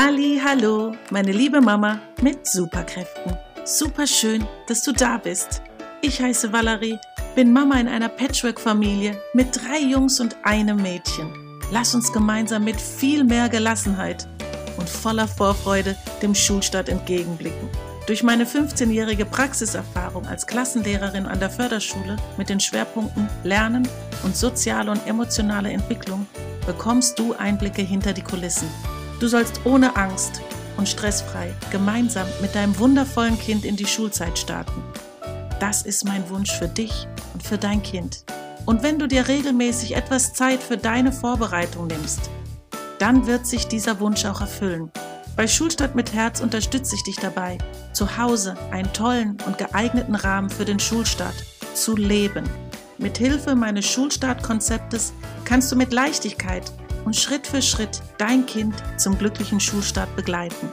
Halli, hallo, meine liebe Mama mit Superkräften. Super schön, dass du da bist. Ich heiße Valerie, bin Mama in einer Patchwork-Familie mit drei Jungs und einem Mädchen. Lass uns gemeinsam mit viel mehr Gelassenheit und voller Vorfreude dem Schulstart entgegenblicken. Durch meine 15-jährige Praxiserfahrung als Klassenlehrerin an der Förderschule mit den Schwerpunkten Lernen und soziale und emotionale Entwicklung bekommst du Einblicke hinter die Kulissen Du sollst ohne Angst und stressfrei gemeinsam mit deinem wundervollen Kind in die Schulzeit starten. Das ist mein Wunsch für dich und für dein Kind. Und wenn du dir regelmäßig etwas Zeit für deine Vorbereitung nimmst, dann wird sich dieser Wunsch auch erfüllen. Bei Schulstadt mit Herz unterstütze ich dich dabei, zu Hause einen tollen und geeigneten Rahmen für den Schulstart zu leben. Mit Hilfe meines Schulstartkonzeptes kannst du mit Leichtigkeit und Schritt für Schritt dein Kind zum glücklichen Schulstart begleiten.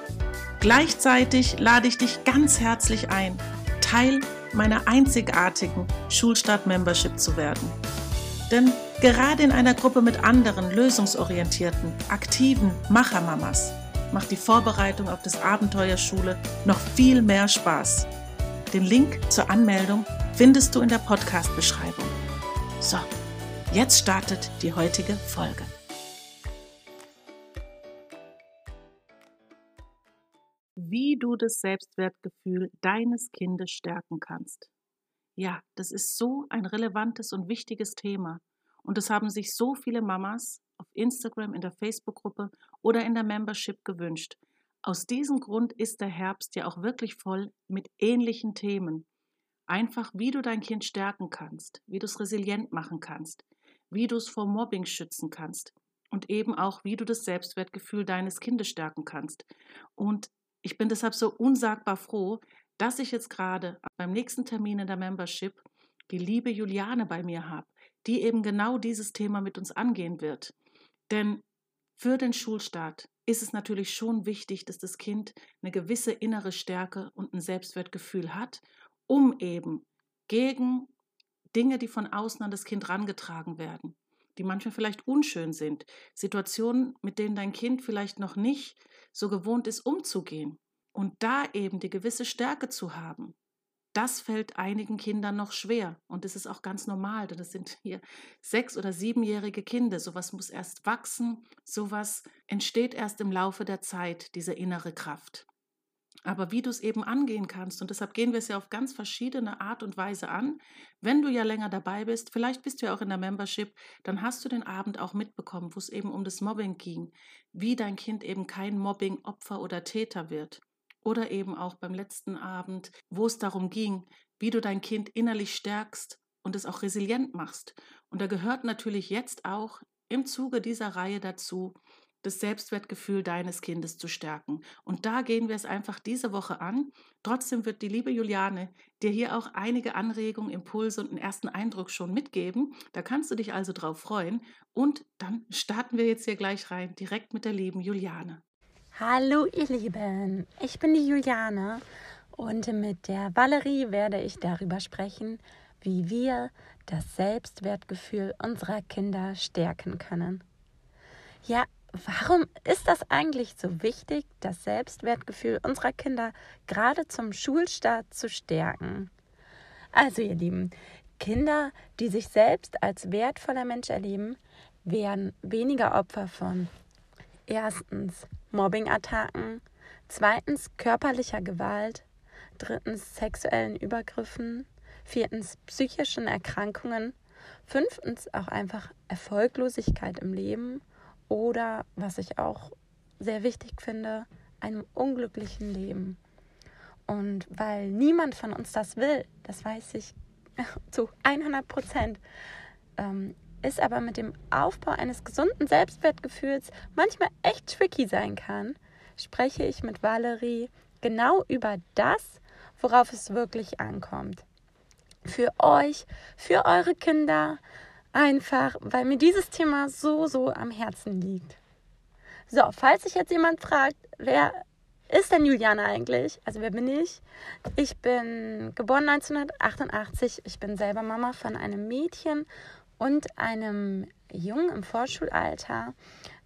Gleichzeitig lade ich dich ganz herzlich ein, Teil meiner einzigartigen Schulstart-Membership zu werden. Denn gerade in einer Gruppe mit anderen lösungsorientierten, aktiven Machermamas macht die Vorbereitung auf das Abenteuer Schule noch viel mehr Spaß. Den Link zur Anmeldung findest du in der Podcast-Beschreibung. So, jetzt startet die heutige Folge. Wie du das Selbstwertgefühl deines Kindes stärken kannst. Ja, das ist so ein relevantes und wichtiges Thema. Und das haben sich so viele Mamas auf Instagram, in der Facebook-Gruppe oder in der Membership gewünscht. Aus diesem Grund ist der Herbst ja auch wirklich voll mit ähnlichen Themen. Einfach, wie du dein Kind stärken kannst, wie du es resilient machen kannst, wie du es vor Mobbing schützen kannst und eben auch, wie du das Selbstwertgefühl deines Kindes stärken kannst. Und ich bin deshalb so unsagbar froh, dass ich jetzt gerade beim nächsten Termin in der Membership die liebe Juliane bei mir habe, die eben genau dieses Thema mit uns angehen wird. Denn für den Schulstart ist es natürlich schon wichtig, dass das Kind eine gewisse innere Stärke und ein Selbstwertgefühl hat, um eben gegen Dinge, die von außen an das Kind rangetragen werden, die manchmal vielleicht unschön sind, Situationen, mit denen dein Kind vielleicht noch nicht so gewohnt ist, umzugehen. Und da eben die gewisse Stärke zu haben, das fällt einigen Kindern noch schwer. Und das ist auch ganz normal, denn das sind hier sechs- oder siebenjährige Kinder. Sowas muss erst wachsen, sowas entsteht erst im Laufe der Zeit, diese innere Kraft. Aber wie du es eben angehen kannst, und deshalb gehen wir es ja auf ganz verschiedene Art und Weise an. Wenn du ja länger dabei bist, vielleicht bist du ja auch in der Membership, dann hast du den Abend auch mitbekommen, wo es eben um das Mobbing ging, wie dein Kind eben kein Mobbing-Opfer oder Täter wird. Oder eben auch beim letzten Abend, wo es darum ging, wie du dein Kind innerlich stärkst und es auch resilient machst. Und da gehört natürlich jetzt auch im Zuge dieser Reihe dazu, das Selbstwertgefühl deines Kindes zu stärken. Und da gehen wir es einfach diese Woche an. Trotzdem wird die liebe Juliane dir hier auch einige Anregungen, Impulse und einen ersten Eindruck schon mitgeben. Da kannst du dich also drauf freuen. Und dann starten wir jetzt hier gleich rein, direkt mit der lieben Juliane. Hallo ihr Lieben, ich bin die Juliane und mit der Valerie werde ich darüber sprechen, wie wir das Selbstwertgefühl unserer Kinder stärken können. Ja, Warum ist das eigentlich so wichtig, das Selbstwertgefühl unserer Kinder gerade zum Schulstart zu stärken? Also ihr Lieben, Kinder, die sich selbst als wertvoller Mensch erleben, werden weniger Opfer von erstens Mobbingattacken, zweitens körperlicher Gewalt, drittens sexuellen Übergriffen, viertens psychischen Erkrankungen, fünftens auch einfach Erfolglosigkeit im Leben oder, was ich auch sehr wichtig finde, einem unglücklichen Leben. Und weil niemand von uns das will, das weiß ich zu 100 Prozent, ähm, ist aber mit dem Aufbau eines gesunden Selbstwertgefühls manchmal echt tricky sein kann, spreche ich mit Valerie genau über das, worauf es wirklich ankommt. Für euch, für eure Kinder, Einfach, weil mir dieses Thema so, so am Herzen liegt. So, falls sich jetzt jemand fragt, wer ist denn Juliane eigentlich? Also wer bin ich? Ich bin geboren 1988. Ich bin selber Mama von einem Mädchen und einem Jungen im Vorschulalter.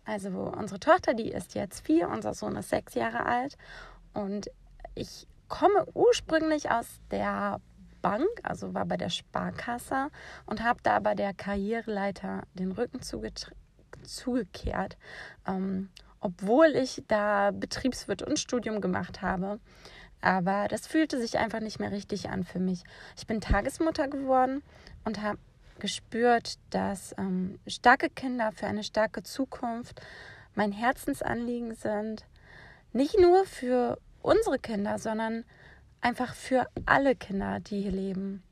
Also unsere Tochter, die ist jetzt vier, unser Sohn ist sechs Jahre alt und ich komme ursprünglich aus der Bank, also war bei der Sparkasse und habe da bei der Karriereleiter den Rücken zugekehrt, ähm, obwohl ich da Betriebswirt und Studium gemacht habe. Aber das fühlte sich einfach nicht mehr richtig an für mich. Ich bin Tagesmutter geworden und habe gespürt, dass ähm, starke Kinder für eine starke Zukunft mein Herzensanliegen sind. Nicht nur für unsere Kinder, sondern einfach für alle Kinder, die hier leben.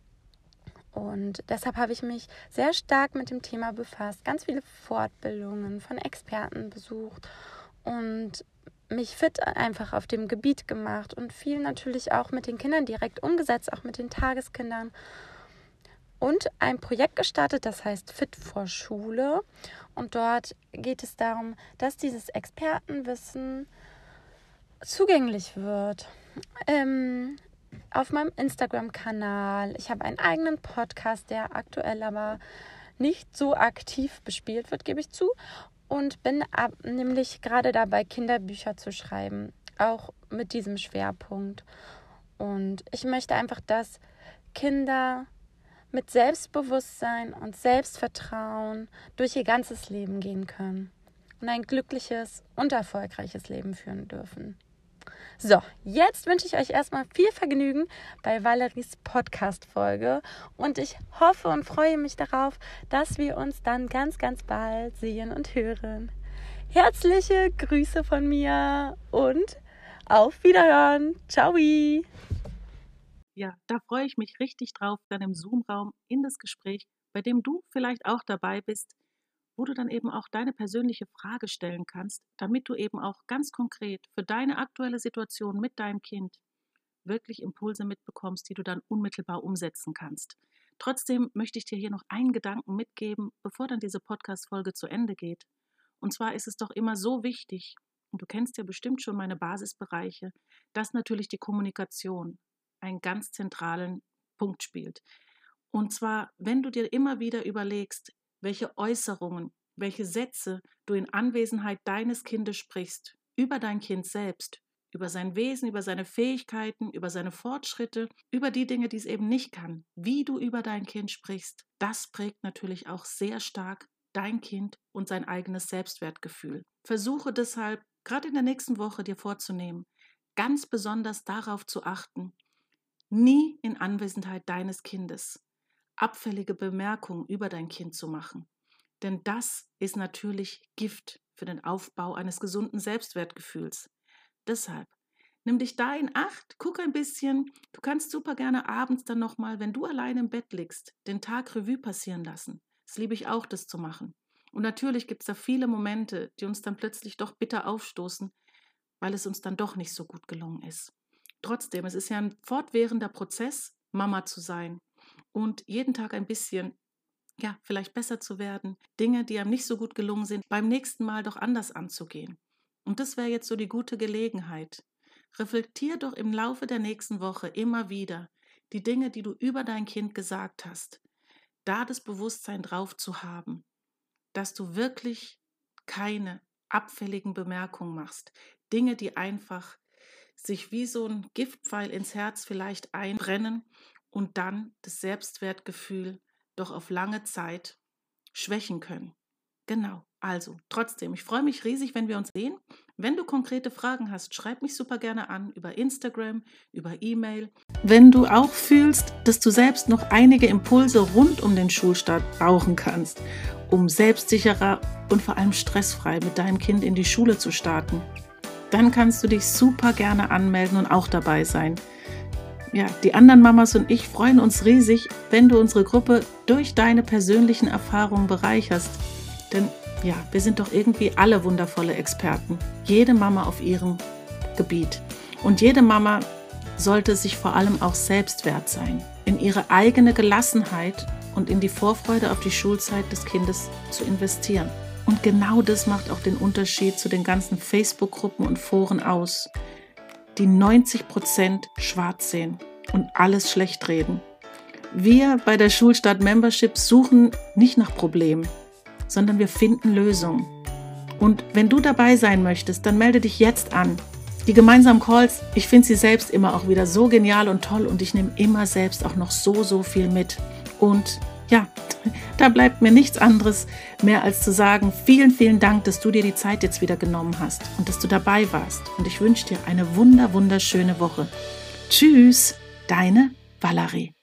Und deshalb habe ich mich sehr stark mit dem Thema befasst, ganz viele Fortbildungen von Experten besucht und mich fit einfach auf dem Gebiet gemacht und viel natürlich auch mit den Kindern direkt umgesetzt, auch mit den Tageskindern. Und ein Projekt gestartet, das heißt Fit vor Schule. Und dort geht es darum, dass dieses Expertenwissen zugänglich wird. Ähm, auf meinem Instagram-Kanal. Ich habe einen eigenen Podcast, der aktuell aber nicht so aktiv bespielt wird, gebe ich zu und bin ab, nämlich gerade dabei, Kinderbücher zu schreiben, auch mit diesem Schwerpunkt. Und ich möchte einfach, dass Kinder mit Selbstbewusstsein und Selbstvertrauen durch ihr ganzes Leben gehen können und ein glückliches und erfolgreiches Leben führen dürfen. So, jetzt wünsche ich euch erstmal viel Vergnügen bei Valeries Podcast-Folge und ich hoffe und freue mich darauf, dass wir uns dann ganz, ganz bald sehen und hören. Herzliche Grüße von mir und auf Wiederhören. Ciao! Ja, da freue ich mich richtig drauf, dann im Zoom-Raum in das Gespräch, bei dem du vielleicht auch dabei bist, wo du dann eben auch deine persönliche Frage stellen kannst, damit du eben auch ganz konkret für deine aktuelle Situation mit deinem Kind wirklich Impulse mitbekommst, die du dann unmittelbar umsetzen kannst. Trotzdem möchte ich dir hier noch einen Gedanken mitgeben, bevor dann diese Podcast-Folge zu Ende geht. Und zwar ist es doch immer so wichtig, und du kennst ja bestimmt schon meine Basisbereiche, dass natürlich die Kommunikation einen ganz zentralen Punkt spielt. Und zwar, wenn du dir immer wieder überlegst, welche Äußerungen, welche Sätze du in Anwesenheit deines Kindes sprichst, über dein Kind selbst, über sein Wesen, über seine Fähigkeiten, über seine Fortschritte, über die Dinge, die es eben nicht kann, wie du über dein Kind sprichst, das prägt natürlich auch sehr stark dein Kind und sein eigenes Selbstwertgefühl. Versuche deshalb, gerade in der nächsten Woche dir vorzunehmen, ganz besonders darauf zu achten, nie in Anwesenheit deines Kindes abfällige Bemerkungen über dein Kind zu machen. Denn das ist natürlich Gift für den Aufbau eines gesunden Selbstwertgefühls. Deshalb nimm dich da in Acht, guck ein bisschen. Du kannst super gerne abends dann nochmal, wenn du allein im Bett liegst, den Tag Revue passieren lassen. Das liebe ich auch, das zu machen. Und natürlich gibt es da viele Momente, die uns dann plötzlich doch bitter aufstoßen, weil es uns dann doch nicht so gut gelungen ist. Trotzdem, es ist ja ein fortwährender Prozess, Mama zu sein und jeden Tag ein bisschen, ja, vielleicht besser zu werden, Dinge, die einem nicht so gut gelungen sind, beim nächsten Mal doch anders anzugehen. Und das wäre jetzt so die gute Gelegenheit. Reflektier doch im Laufe der nächsten Woche immer wieder die Dinge, die du über dein Kind gesagt hast, da das Bewusstsein drauf zu haben, dass du wirklich keine abfälligen Bemerkungen machst, Dinge, die einfach sich wie so ein Giftpfeil ins Herz vielleicht einbrennen und dann das Selbstwertgefühl doch auf lange Zeit schwächen können. Genau. Also, trotzdem, ich freue mich riesig, wenn wir uns sehen. Wenn du konkrete Fragen hast, schreib mich super gerne an über Instagram, über E-Mail. Wenn du auch fühlst, dass du selbst noch einige Impulse rund um den Schulstart brauchen kannst, um selbstsicherer und vor allem stressfrei mit deinem Kind in die Schule zu starten, dann kannst du dich super gerne anmelden und auch dabei sein ja, die anderen Mamas und ich freuen uns riesig, wenn du unsere Gruppe durch deine persönlichen Erfahrungen bereicherst. Denn ja, wir sind doch irgendwie alle wundervolle Experten. Jede Mama auf ihrem Gebiet. Und jede Mama sollte sich vor allem auch selbst wert sein, in ihre eigene Gelassenheit und in die Vorfreude auf die Schulzeit des Kindes zu investieren. Und genau das macht auch den Unterschied zu den ganzen Facebook-Gruppen und Foren aus die 90 Prozent schwarz sehen und alles schlecht reden. Wir bei der Schulstart Membership suchen nicht nach Problemen, sondern wir finden Lösungen. Und wenn du dabei sein möchtest, dann melde dich jetzt an. Die gemeinsamen Calls, ich finde sie selbst immer auch wieder so genial und toll und ich nehme immer selbst auch noch so, so viel mit. Und ja, da bleibt mir nichts anderes mehr als zu sagen, vielen, vielen Dank, dass du dir die Zeit jetzt wieder genommen hast und dass du dabei warst. Und ich wünsche dir eine wunder, wunderschöne Woche. Tschüss, deine Valerie.